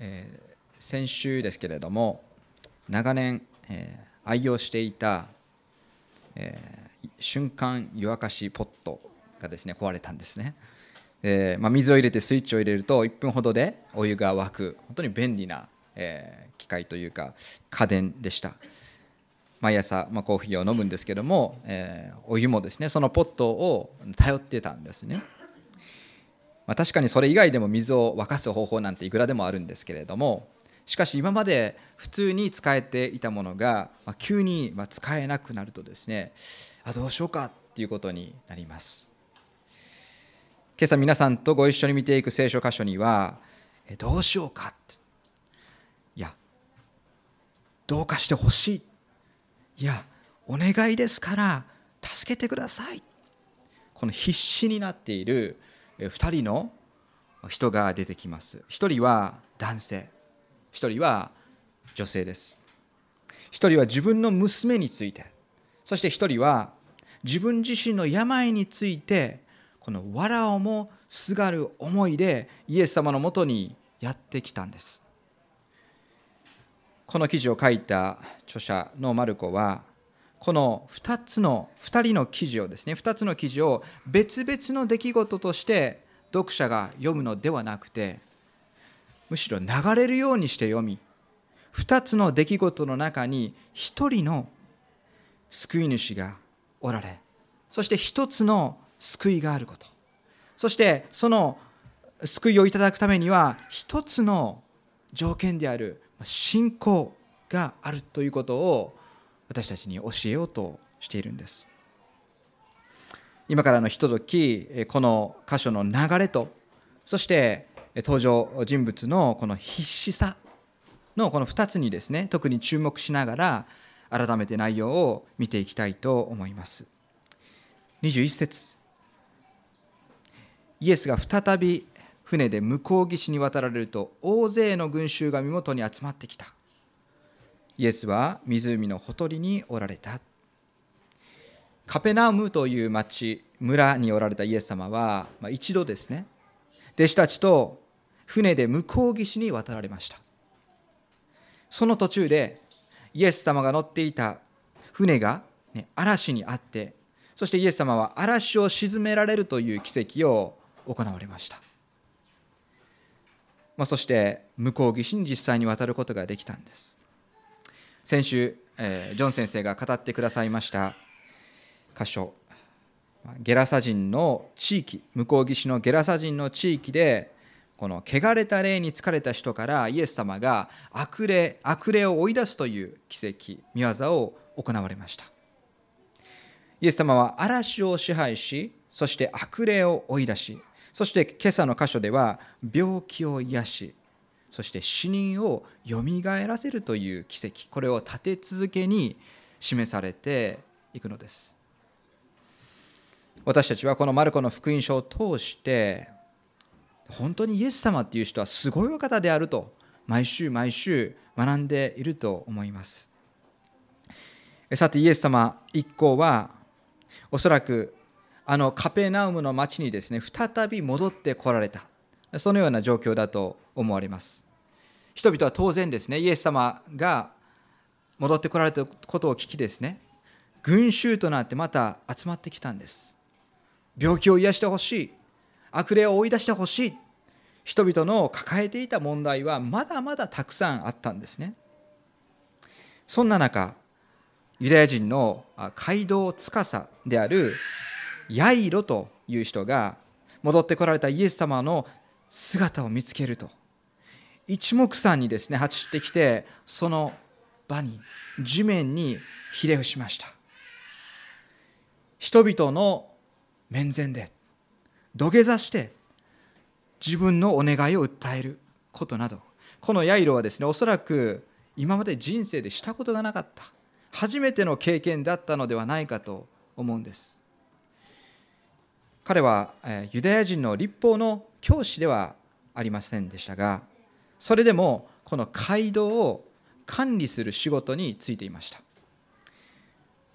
えー、先週ですけれども長年、えー、愛用していた、えー、瞬間湯沸かしポットがですね壊れたんですね、えまあ、水を入れてスイッチを入れると1分ほどでお湯が沸く。本当に便利な、え、機械というか家電でした。毎朝、まあ、コーヒーを飲むんですけども、え、お湯もですねそのポットを頼ってたんですね。まあ、確かにそれ以外でも水を沸かす方法なんていくらでもあるんですけれどもしかし今まで普通に使えていたものが、まあ、急に使えなくなるとですねあどうしようかっていうことになります。今朝皆さんとご一緒に見ていく聖書箇所にはえどうしようかいやどうかしてほしい。いやお願いですから助けてください。この必死になっている2人の人が出てきます。1人は男性。1人は女性です。1人は自分の娘について。そして1人は自分自身の病についてこの藁をもすがる思いでイエス様のもとにやってきたんです。この記事を書いた著者のマルコはこの2つの2人の記事をですね2つの記事を別々の出来事として読者が読むのではなくてむしろ流れるようにして読み2つの出来事の中に1人の救い主がおられそして1つの救いがあることそしてその救いをいただくためには1つの条件である信仰があるということを私たちに教えようとしているんです。今からのひとときこの箇所の流れとそして登場人物のこの必死さのこの2つにですね特に注目しながら改めて内容を見ていきたいと思います。21節。イエスが再び船で向こう岸に渡られると大勢の群衆が身元に集まってきた。イエスは湖のほとりにおられた。カペナウムという町村におられたイエス様は、まあ、一度ですね弟子たちと船で向こう岸に渡られました。その途中でイエス様が乗っていた船が、ね、嵐にあってそしてイエス様は嵐を沈められるという奇跡を行われました、まあ、そして向こう岸に実際に渡ることができたんです。先週、えー、ジョン先生が語ってくださいました箇所。ゲラサ人の地域向こう岸のゲラサ人の地域でこの汚れた霊に疲れた人からイエス様が悪霊悪霊を追い出すという奇跡見業を行われました。イエス様は嵐を支配しそして悪霊を追い出しそして今朝の箇所では病気を癒しそして死人をよみがえらせるという奇跡。これを立て続けに示されていくのです。私たちはこのマルコの福音書を通して本当にイエス様っていう人はすごいお方であると毎週毎週学んでいると思います。さてイエス様一行はおそらくあのカペナウムの町にですね再び戻ってこられた。そのような状況だと思われます。人々は当然ですねイエス様が戻ってこられたことを聞きですね群衆となってまた集まってきたんです。病気を癒してほしい悪霊を追い出してほしい人々の抱えていた問題はまだまだたくさんあったんですね。そんな中ユダヤ人の街道司であるヤイロという人が戻ってこられたイエス様の姿を見つけると。一目散にですね走ってきてその場に地面にひれ伏しました。人々の面前で土下座して自分のお願いを訴えることなど。このヤイロはですねおそらく今まで人生でしたことがなかった。初めての経験だったのではないかと思うんです。彼はユダヤ人の立法の教師ではありませんでしたがそれでもこの街道を管理する仕事に就いていました。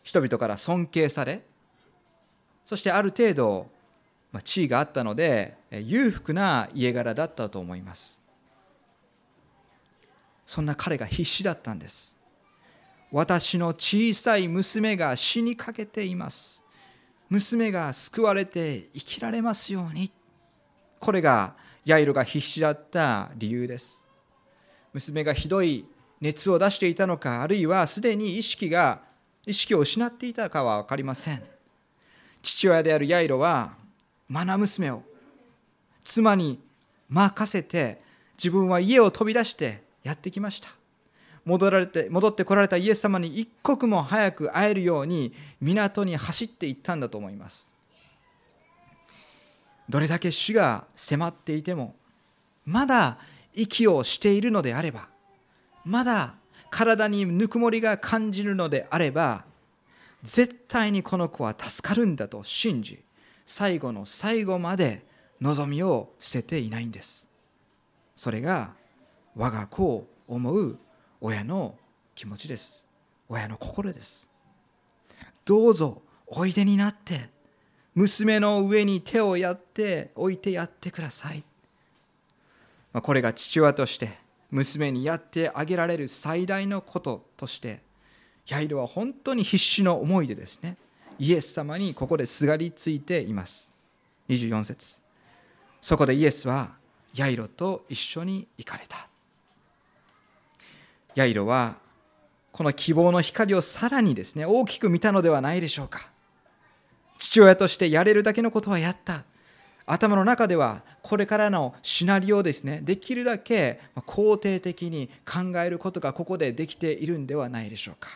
人々から尊敬されそしてある程度地位があったので裕福な家柄だったと思います。そんな彼が必死だったんです。私の小さい娘が死にかけています。娘が救われて生きられますように。これがヤイロが必死だった理由です。娘がひどい熱を出していたのかあるいはすでに意識が意識を失っていたかは分かりません。父親であるヤイロは愛娘を妻に任せて自分は家を飛び出してやってきました。戻られて戻ってこられたイエス様に一刻も早く会えるように港に走っていったんだと思います。どれだけ死が迫っていてもまだ息をしているのであればまだ体にぬくもりが感じるのであれば絶対にこの子は助かるんだと信じ最後の最後まで望みを捨てていないんです。それが我が子を思う親の気持ちです。親の心です。どうぞおいでになって娘の上に手をやって置いてやってください。これが父親として娘にやってあげられる最大のこととしてヤイロは本当に必死の思いでですねイエス様にここですがりついています。24節。そこでイエスはヤイロと一緒に行かれた。ヤイロはこの希望の光をさらにですね大きく見たのではないでしょうか。父親としてやれるだけのことはやった。頭の中ではこれからのシナリオですね。できるだけ肯定的に考えることがここでできているんではないでしょうか。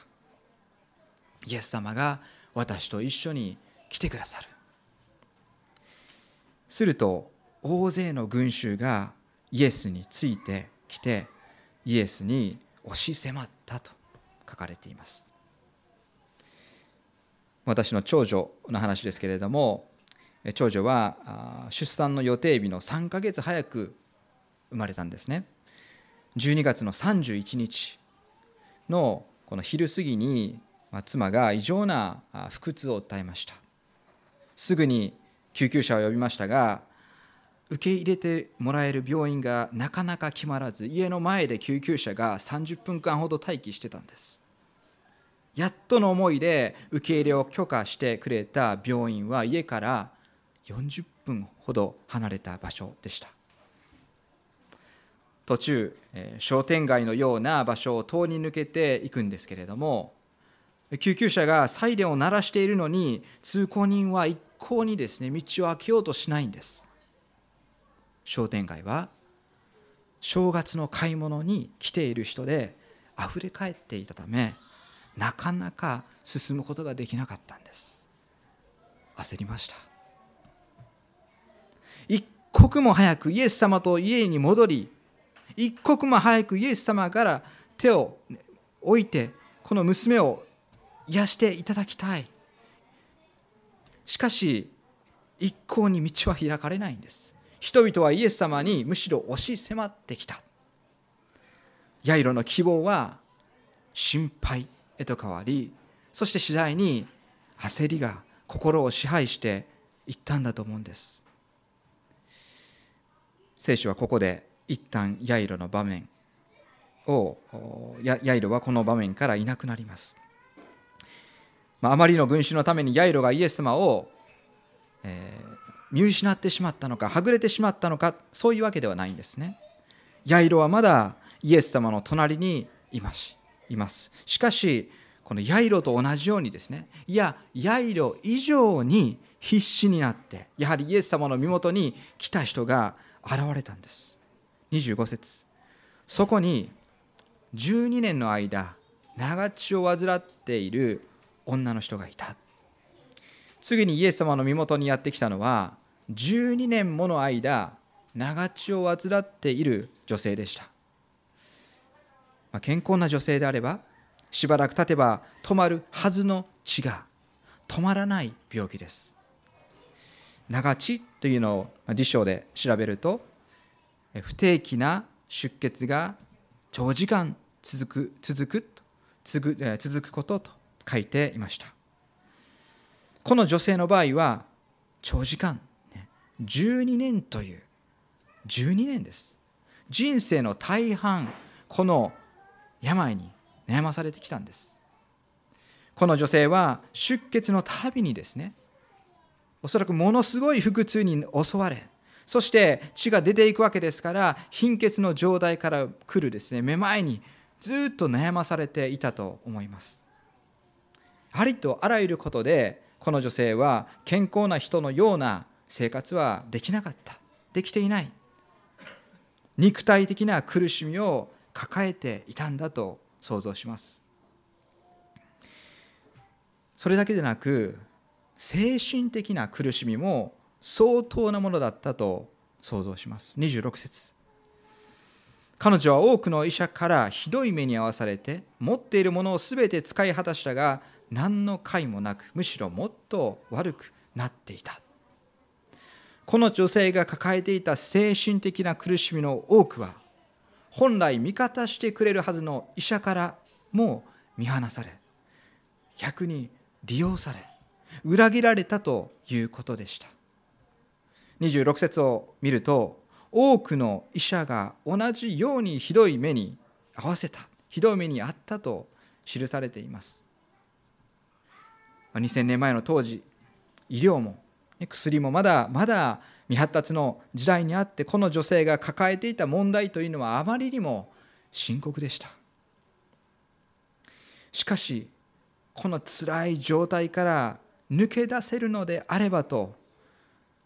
イエス様が私と一緒に来てくださる。すると大勢の群衆がイエスについてきてイエスに押し迫ったと書かれています。私の長女の話ですけれども長女は出産の予定日の3ヶ月早く生まれたんですね。12月の31日のこの昼過ぎに妻が異常な腹痛を訴えました。すぐに救急車を呼びましたが受け入れてもらえる病院がなかなか決まらず家の前で救急車が30分間ほど待機してたんです。やっとの思いで受け入れを許可してくれた病院は家から40分ほど離れた場所でした。途中商店街のような場所を通り抜けていくんですけれども救急車がサイレンを鳴らしているのに通行人は一向にですね道を開けようとしないんです。商店街は正月の買い物に来ている人であふれ返っていたためなかなか進むことができなかったんです。焦りました。一刻も早くイエス様と家に戻り一刻も早くイエス様から手を置いてこの娘を癒していただきたい。しかし一向に道は開かれないんです。人々はイエス様にむしろ押し迫ってきた。ヤイロの希望は心配。へと変わりそして次第に焦りが心を支配していったんだと思うんです。聖書はここで一旦ヤイロの場面をヤイロはこの場面からいなくなります。まあ、まりの群衆のためにヤイロがイエス様を、えー、見失ってしまったのかはぐれてしまったのかそういうわけではないんですね。ヤイロはまだイエス様の隣にいます。います。しかしこのヤイロと同じようにですねいやヤイロ以上に必死になってやはりイエス様の身元に来た人が現れたんです。25節。そこに12年の間長血を患っている女の人がいた。次にイエス様の身元にやってきたのは12年もの間長血を患っている女性でした、まあ、健康な女性であればしばらく経てば止まるはずの血が止まらない病気です。長血というのを辞書で調べると不定期な出血が長時間続く続く続く続くことと書いていました。この女性の場合は長時間12年という12年です。人生の大半この病に悩まされてきたんです。この女性は出血のたびにですねおそらくものすごい腹痛に襲われそして血が出ていくわけですから貧血の状態から来るですねめまいにずっと悩まされていたと思います。ありとあらゆることでこの女性は健康な人のような生活はできなかった。できていない。肉体的な苦しみを抱えていたんだと想像します。それだけでなく精神的な苦しみも相当なものだったと想像します。26節。彼女は多くの医者からひどい目に遭わされて持っているものを全て使い果たしたが何の解もなくむしろもっと悪くなっていた。この女性が抱えていた精神的な苦しみの多くは本来味方してくれるはずの医者からも見放され逆に利用され裏切られたということでした。26節を見ると多くの医者が同じようにひどい目に合わせたひどい目にあったと記されています。2000年前の当時医療も薬もまだまだ未発達の時代にあってこの女性が抱えていた問題というのはあまりにも深刻でした。しかしこの辛い状態から抜け出せるのであればと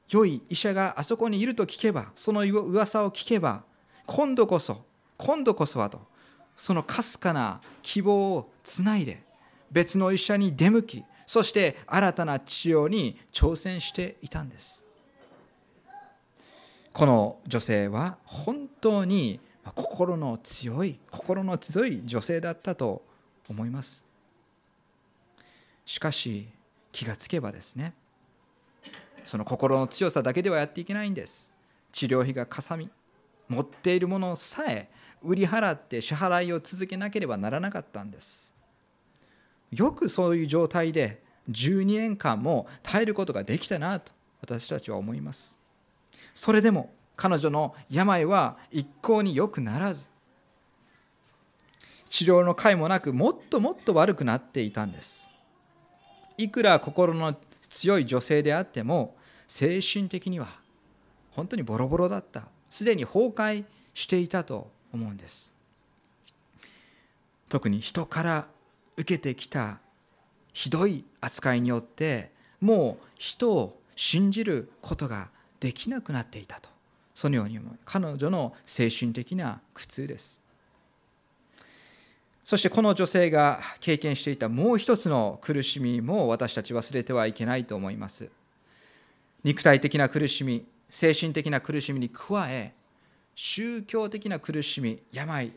良い医者があそこにいると聞けばその噂を聞けば今度こそ今度こそはとそのかすかな希望をつないで別の医者に出向きそして新たな治療に挑戦していたんです。この女性は本当に心の強い心の強い女性だったと思います。しかし気がつけばですねその心の強さだけではやっていけないんです。治療費がかさみ持っているものさえ売り払って支払いを続けなければならなかったんです。よくそういう状態で12年間も耐えることができたなと私たちは思います。それでも彼女の病は一向に良くならず治療の甲斐もなくもっともっと悪くなっていたんです。いくら心の強い女性であっても精神的には本当にボロボロだった。すでに崩壊していたと思うんです。特に人から受けてきたひどい扱いによってもう人を信じることができなくなっていたとそのように思う彼女の精神的な苦痛ですそしてこの女性が経験していたもう一つの苦しみも私たち忘れてはいけないと思います。肉体的な苦しみ、精神的な苦しみに加え、宗教的な苦しみ、病、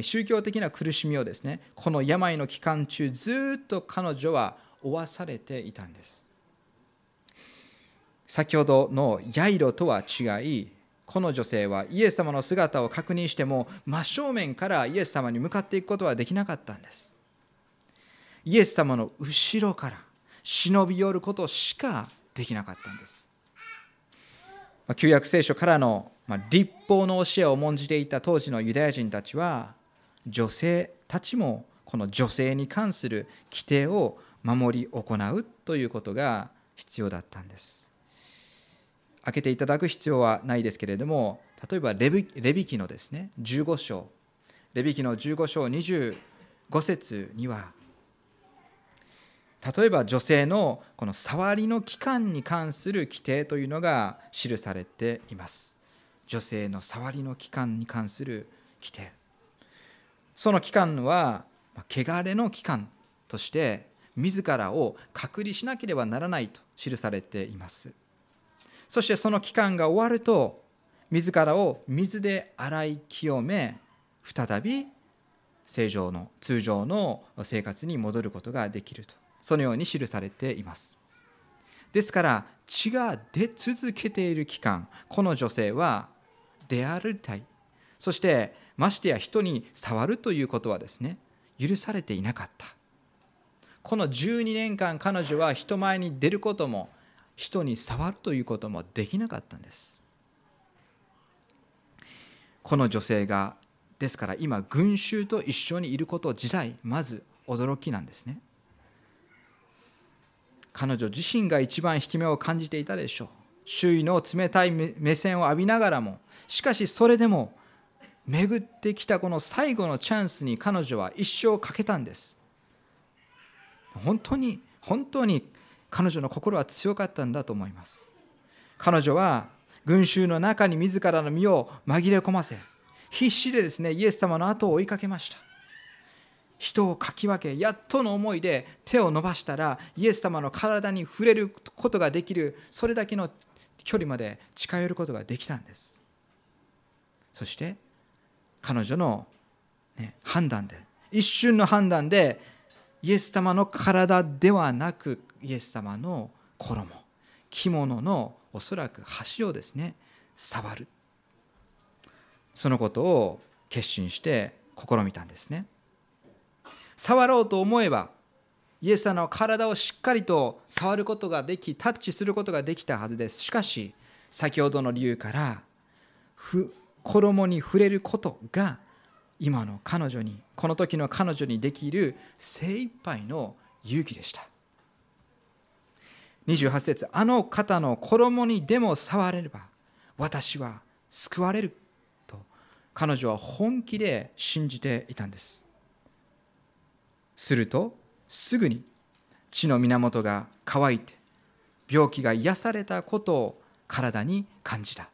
宗教的な苦しみをですね、この病の期間中、ずっと彼女は負わされていたんです。先ほどのヤイロとは違い、この女性はイエス様の姿を確認しても真正面からイエス様に向かっていくことはできなかったんです。イエス様の後ろから忍び寄ることしかできなかったんです。旧約聖書からの立法の教えを重んじていた当時のユダヤ人たちは女性たちもこの女性に関する規定を守り行うということが必要だったんです。開けていただく必要はないですけれども例えばレビレビ記のですね15章。レビ記の15章25節には例えば女性のこの触りの期間に関する規定というのが記されています。女性の触りの期間に関する規定。その期間は汚れの期間として自らを隔離しなければならないと記されています。そしてその期間が終わると自らを水で洗い清め再び正常の通常の生活に戻ることができると。そのように記されています。ですから血が出続けている期間この女性は出歩りたい。そしてましてや人に触るということはですね許されていなかった。この12年間彼女は人前に出ることも人に触るということもできなかったんです。この女性がですから今群衆と一緒にいること自体まず驚きなんですね。彼女自身が一番引き目を感じていたでしょう。周囲の冷たい目線を浴びながらもしかしそれでも巡ってきたこの最後のチャンスに彼女は一生かけたんです。本当に本当に彼女の心は強かったんだと思います。彼女は群衆の中に自らの身を紛れ込ませ必死でですねイエス様の後を追いかけました。人をかき分けやっとの思いで手を伸ばしたらイエス様の体に触れることができるそれだけの距離まで近寄ることができたんです。そして彼女の、ね、判断で一瞬の判断でイエス様の体ではなくイエス様の衣着物のおそらく端をですね触る。そのことを決心して試みたんですね。触ろうと思えばイエス様の体をしっかりと触ることができタッチすることができたはずです。しかし先ほどの理由から衣に触れることが今の彼女にこの時の彼女にできる精一杯の勇気でした。28節あの方の衣にでも触れれば私は救われると彼女は本気で信じていたんです。するとすぐに血の源が乾いて病気が癒されたことを体に感じた。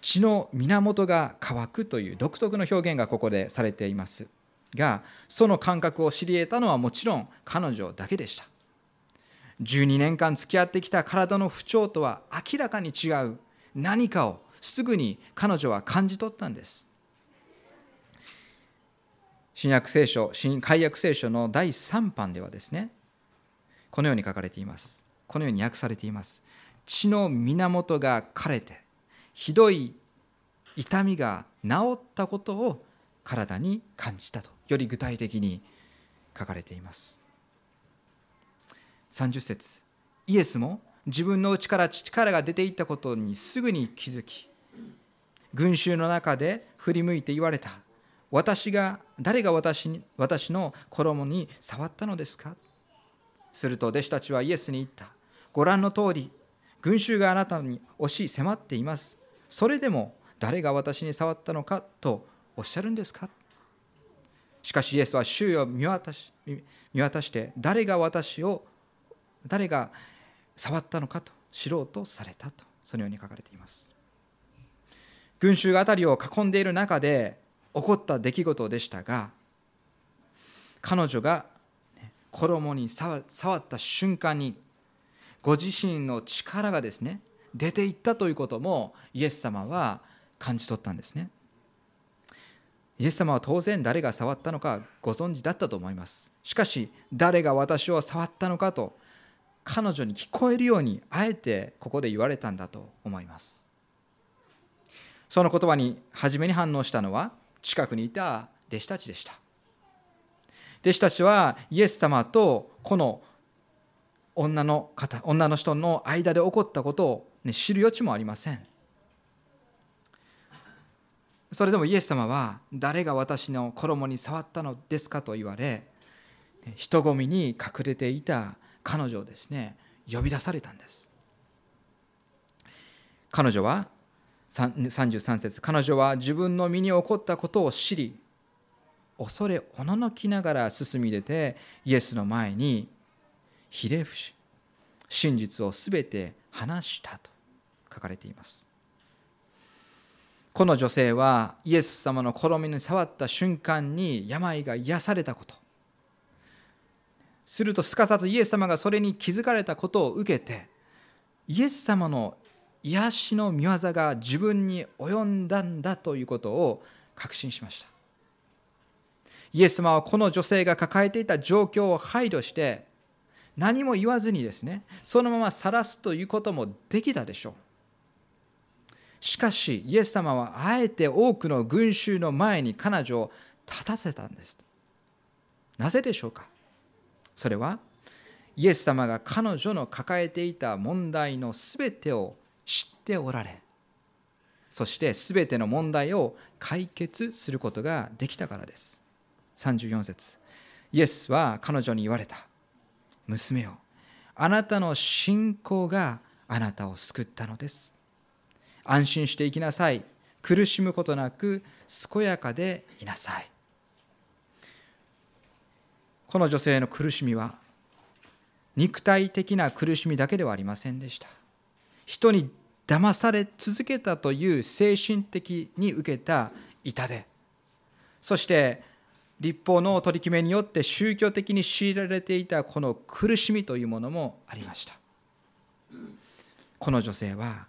血の源が乾くという独特の表現がここでされていますがその感覚を知り得たのはもちろん彼女だけでした。12年間付き合ってきた体の不調とは明らかに違う何かをすぐに彼女は感じ取ったんです新約聖書、新解約聖書の第3版ではですね、このように書かれています。このように訳されています。血の源が枯れて、ひどい痛みが治ったことを体に感じたと、より具体的に書かれています。30節。イエスも自分の内から力が出ていったことにすぐに気づき、群衆の中で振り向いて言われた。私が誰が私に私の衣に触ったのですか？すると弟子たちはイエスに言った。ご覧の通り群衆があなたに押し迫っています。それでも誰が私に触ったのか？とおっしゃるんですか？しかしイエスは周囲を見渡し見渡して誰が私を誰が触ったのかと知ろうとされたとそのように書かれています。群衆が辺りを囲んでいる中で起こった出来事でしたが彼女が衣に触った瞬間にご自身の力がですね出ていったということもイエス様は感じ取ったんですね。イエス様は当然誰が触ったのかご存知だったと思います。しかし誰が私を触ったのかと彼女に聞こえるようにあえてここで言われたんだと思います。その言葉に初めに反応したのは近くにいた弟子たちでした。弟子たちはイエス様とこの女の方女の人の間で起こったことを、ね、知る余地もありません。それでもイエス様は誰が私の衣に触ったのですかと言われ人混みに隠れていた彼女をですね呼び出されたんです。彼女は33節彼女は自分の身に起こったことを知り恐れおののきながら進み出てイエスの前にひれ伏し真実をすべて話したと書かれています。この女性はイエス様の衣に触った瞬間に病が癒されたことするとすかさずイエス様がそれに気づかれたことを受けてイエス様の癒しの御業が自分に及んだんだということを確信しました。イエス様はこの女性が抱えていた状況を配慮して何も言わずにですねそのまま晒すということもできたでしょう。しかしイエス様はあえて多くの群衆の前に彼女を立たせたんです。なぜでしょうか？それはイエス様が彼女の抱えていた問題のすべてを知っておられそして全ての問題を解決することができたからです。34節。イエスは彼女に言われた。娘よあなたの信仰があなたを救ったのです。安心していきなさい。苦しむことなく健やかでいなさい。この女性の苦しみは肉体的な苦しみだけではありませんでした。人に騙され続けたという精神的に受けた痛手。そして立法の取り決めによって宗教的に強いられていたこの苦しみというものもありました。この女性は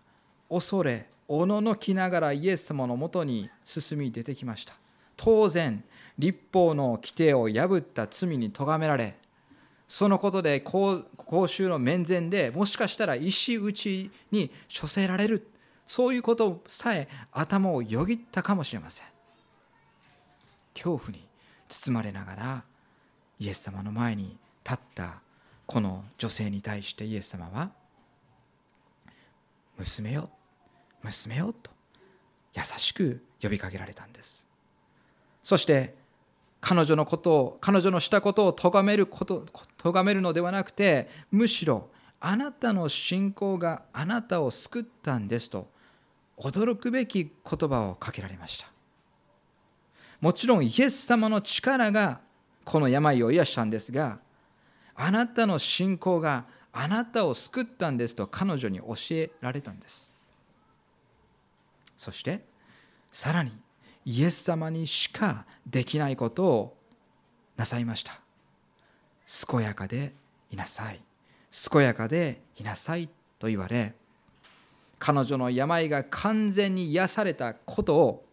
恐れおののきながらイエス様のもとに進み出てきました。当然立法の規定を破った罪に咎められそのことで公衆の面前でもしかしたら石打ちに処せられる。そういうことさえ頭をよぎったかもしれません。恐怖に包まれながらイエス様の前に立ったこの女性に対してイエス様は「娘よ娘よ」と優しく呼びかけられたんです。そして彼女のことを彼女のしたことを咎めること咎めるのではなくてむしろあなたの信仰があなたを救ったんですと驚くべき言葉をかけられました。もちろんイエス様の力がこの病を癒したんですがあなたの信仰があなたを救ったんですと彼女に教えられたんです。そしてさらにイエス様にしかできないことをなさいました。健やかでいなさい。健やかでいなさいと言われ彼女の病が完全に癒されたことを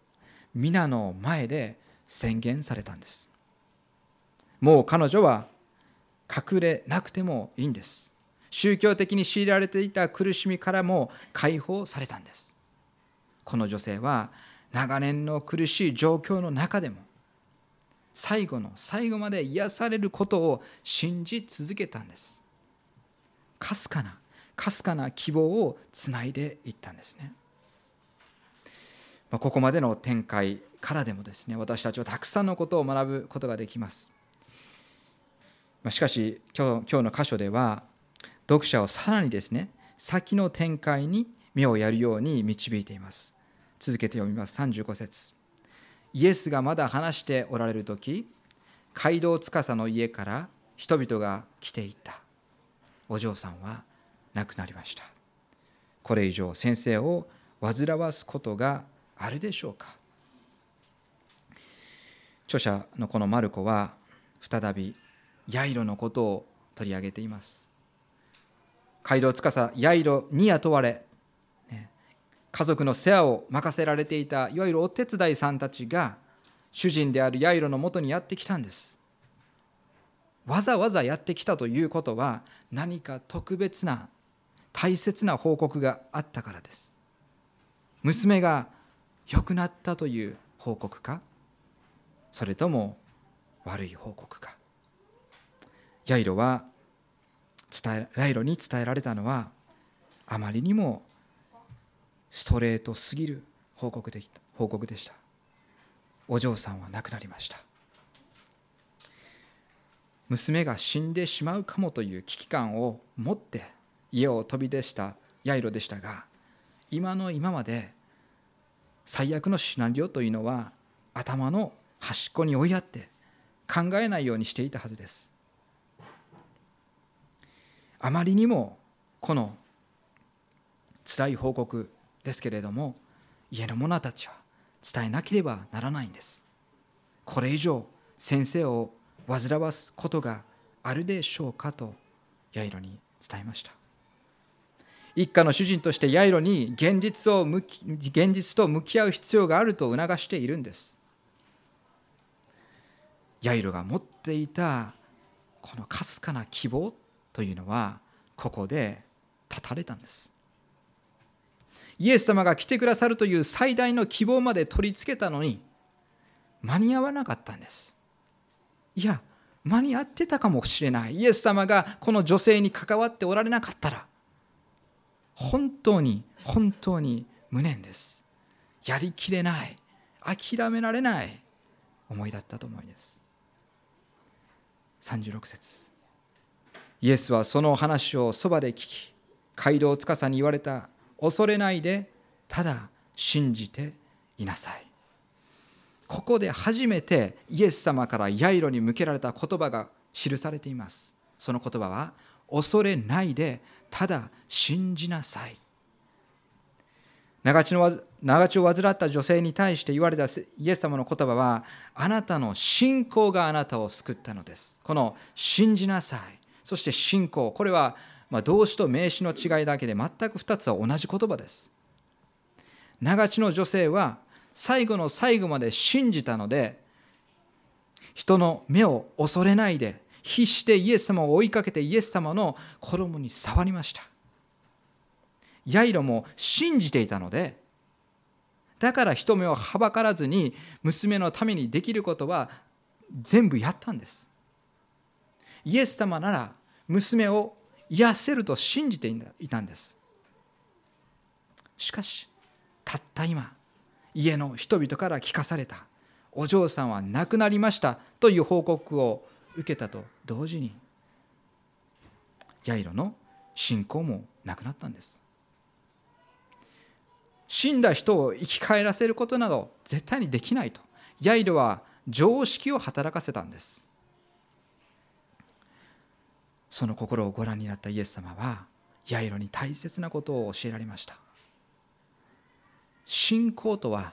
皆の前で宣言されたんです。もう彼女は隠れなくてもいいんです。宗教的に強いられていた苦しみからも解放されたんです。この女性は長年の苦しい状況の中でも最後の最後まで癒されることを信じ続けたんです。かすかなかすかな希望をつないでいったんですね。ここまでの展開からでもですね私たちはたくさんのことを学ぶことができます。しかし今日今日の箇所では読者をさらにですね先の展開に目をやるように導いています。続けて読みます。35節。イエスがまだ話しておられる時街道司の家から人々が来ていった。お嬢さんは亡くなりました。これ以上先生を煩わすことがあるでしょうか。著者のこのマルコは再びヤイロのことを取り上げています。街道司ヤイロに雇われ家族の世話を任せられていたいわゆるお手伝いさんたちが主人であるヤイロのもとにやってきたんです。わざわざやってきたということは何か特別な大切な報告があったからです。娘が良くなったという報告かそれとも悪い報告か。ヤイロは伝えヤイロに伝えられたのはあまりにもストレートすぎる報告でした報告でした。お嬢さんは亡くなりました。娘が死んでしまうかもという危機感を持って家を飛び出したヤイロでしたが今の今まで最悪のシナリオというのは頭の端っこに追いやって考えないようにしていたはずです。あまりにもこの辛い報告ですけれども家の者たちは伝えなければならないんです。これ以上先生を煩わすことがあるでしょうかとヤイロに伝えました。一家の主人としてヤイロに現実を向き現実と向き合う必要があると促しているんです。ヤイロが持っていたこのかすかな希望というのはここで断たれたんです。イエス様が来てくださるという最大の希望まで取り付けたのに間に合わなかったんです。いや間に合ってたかもしれない。イエス様がこの女性に関わっておられなかったら本当に本当に無念です。やりきれない。諦められない。思いだったと思いです。36節。イエスはその話をそばで聞き街道司に言われた恐れないでただ信じていなさい。ここで初めてイエス様からヤイロに向けられた言葉が記されています。その言葉は恐れないでただ信じなさい。長血の長血を患った女性に対して言われたイエス様の言葉はあなたの信仰があなたを救ったのです。この信じなさい。そして信仰。これはま動詞と名詞の違いだけで全く2つは同じ言葉です。長血の女性は最後の最後まで信じたので人の目を恐れないで必死でイエス様を追いかけてイエス様の衣に触りました。ヤイロも信じていたのでだから人目をはばからずに娘のためにできることは全部やったんです。イエス様なら娘を癒せると信じていたんです。しかしたった今家の人々から聞かされた。お嬢さんは亡くなりましたという報告を受けたと同時にヤイロの信仰もなくなったんです。死んだ人を生き返らせることなど絶対にできないと。ヤイロは常識を働かせたんです。その心をご覧になったイエス様はヤイロに大切なことを教えられました。信仰とは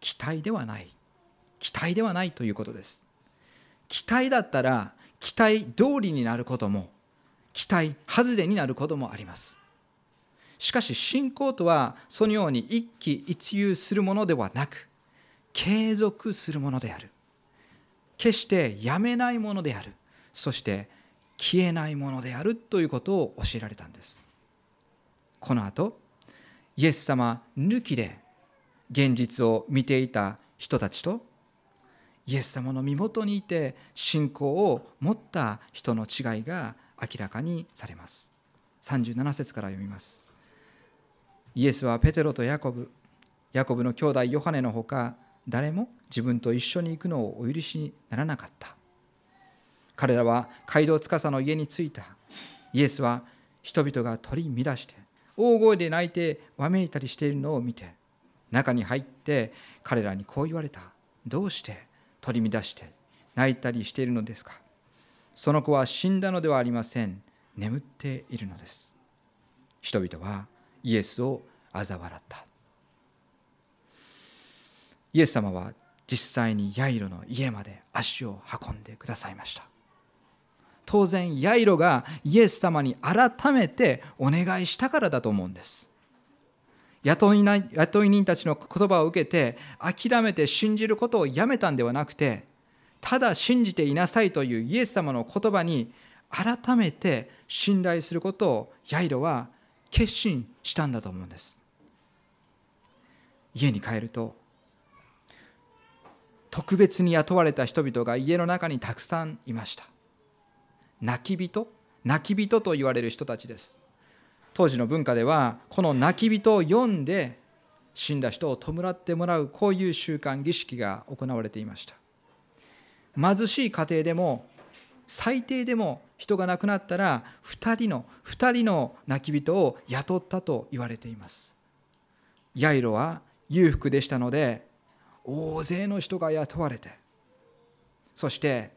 期待ではない期待ではないということです。期待だったら期待通りになることも期待外れになることもあります。しかし信仰とはそのように一喜一憂するものではなく継続するものである。決してやめないものである。そして消えないものであるということを教えられたんです。この後イエス様抜きで現実を見ていた人たちとイエス様の身元にいて信仰を持った人の違いが明らかにされます。37節から読みます。イエスはペテロとヤコブヤコブの兄弟ヨハネのほか誰も自分と一緒に行くのをお許しにならなかった。彼らは街道司の家に着いた。イエスは人々が取り乱して大声で泣いてわめいたりしているのを見て中に入って彼らにこう言われた。どうして取り乱して泣いたりしているのですか？その子は死んだのではありません。眠っているのです。人々はイエスを嘲笑った。イエス様は実際にヤイロの家まで足を運んでくださいました。当然ヤイロがイエス様に改めてお願いしたからだと思うんです。雇い雇い人たちの言葉を受けて諦めて信じることをやめたんではなくてただ信じていなさいというイエス様の言葉に改めて信頼することをヤイロは決心したんだと思うんです。家に帰ると特別に雇われた人々が家の中にたくさんいました。泣き人？泣き人と言われる人たちです。当時の文化ではこの泣き人を読んで死んだ人を弔ってもらうこういう習慣儀式が行われていました。貧しい家庭でも最低でも人が亡くなったら2人の2人の泣き人を雇ったと言われています。ヤイロは裕福でしたので大勢の人が雇われてそして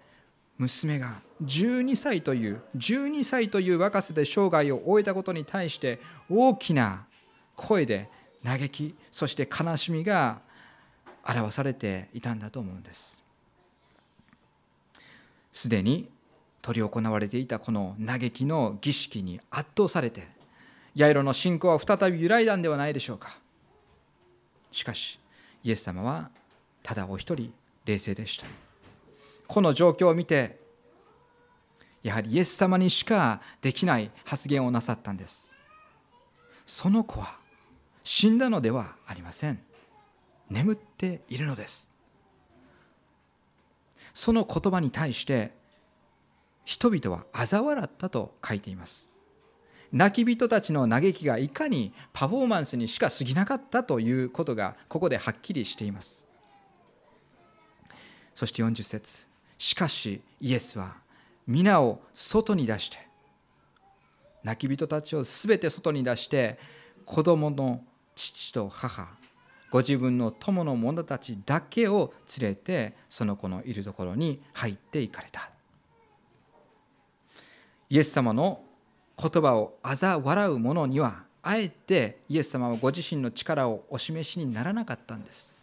娘が12歳という12歳という若さで生涯を終えたことに対して大きな声で嘆きそして悲しみが表されていたんだと思うんです。すでに執り行われていたこの嘆きの儀式に圧倒されてヤイロの信仰は再び揺らいだんではないでしょうか。しかしイエス様はただお一人冷静でした。この状況を見てやはりイエス様にしかできない発言をなさったんです。その子は死んだのではありません。眠っているのです。その言葉に対して人々は嘲笑ったと書いています。泣き人たちの嘆きがいかにパフォーマンスにしか過ぎなかったということがここではっきりしています。そして40節。しかしイエスは皆を外に出して泣き人たちをすべて外に出して子供の父と母ご自分の友の者たちだけを連れてその子のいるところに入っていかれた。イエス様の言葉を嘲笑う者にはあえてイエス様はご自身の力をお示しにならなかったんです。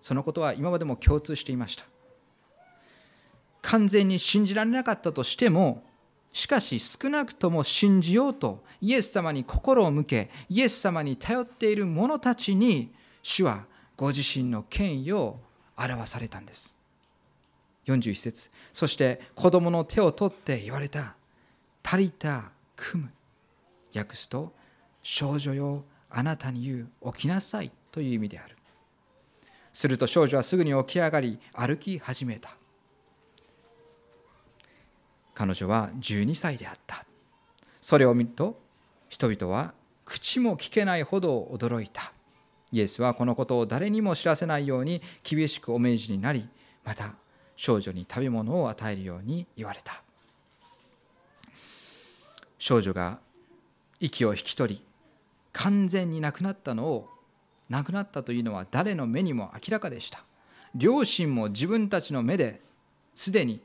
そのことは今までも共通していました。完全に信じられなかったとしてもしかし少なくとも信じようとイエス様に心を向けイエス様に頼っている者たちに主はご自身の権威を表されたんです。41節。そして子供の手を取って言われた「足りた組む」訳すと「少女よあなたに言う起きなさい」という意味である。すると少女はすぐに起き上がり歩き始めた。彼女は12歳であった。それを見ると人々は口も聞けないほど驚いた。イエスはこのことを誰にも知らせないように厳しくお命じになりまた少女に食べ物を与えるように言われた。少女が息を引き取り完全に亡くなったのを亡くなったというのは誰の目にも明らかでした。両親も自分たちの目ですでに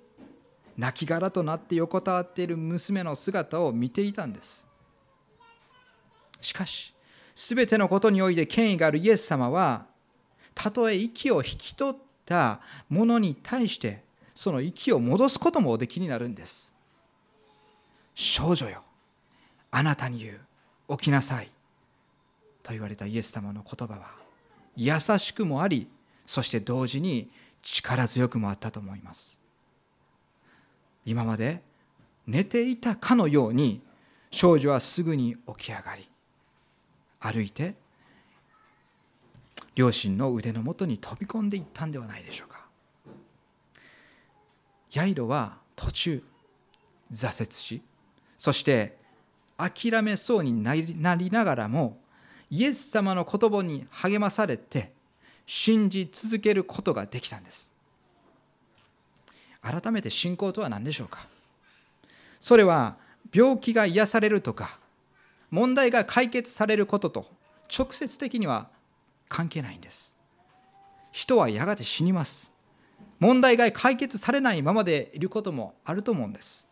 亡骸となって横たわっている娘の姿を見ていたんです。しかし全てのことにおいて権威があるイエス様はたとえ息を引き取った者に対してその息を戻すこともおできになるんです。少女よあなたに言う起きなさい。と言われたイエス様の言葉は優しくもありそして同時に力強くもあったと思います。今まで寝ていたかのように少女はすぐに起き上がり歩いて両親の腕のもとに飛び込んでいったんではないでしょうか。ヤイロは途中挫折しそして諦めそうになりながらもイエス様の言葉に励まされて信じ続けることができたんです。改めて信仰とは何でしょうか？それは病気が癒されるとか問題が解決されることと直接的には関係ないんです。人はやがて死にます。問題が解決されないままでいることもあると思うんです。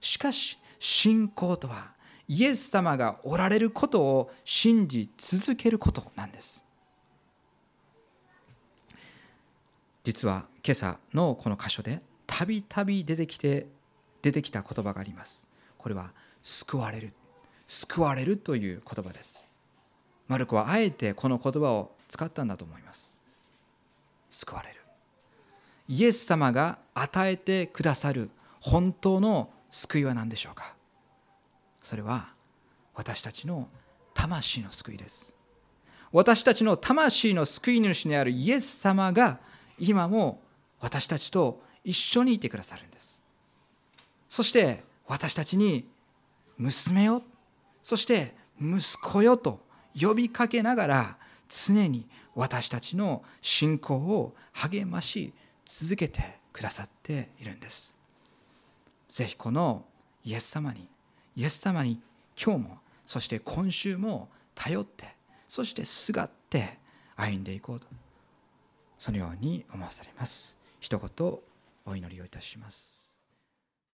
しかし信仰とはイエス様がおられることを信じ続けることなんです。実は今朝のこの箇所でたびたび出てきて出てきた言葉があります。これは救われる。救われるという言葉です。マルコはあえてこの言葉を使ったんだと思います。救われる。イエス様が与えてくださる本当の救いは何でしょうか？それは私たちの魂の救いです。私たちの魂の救い主であるイエス様が今も私たちと一緒にいてくださるんです。そして私たちに娘よそして息子よと呼びかけながら常に私たちの信仰を励まし続けてくださっているんです。ぜひこのイエス様にイエス様に今日もそして今週も頼ってそしてすがって歩んでいこうとそのように思わされます。一言お祈りをいたします。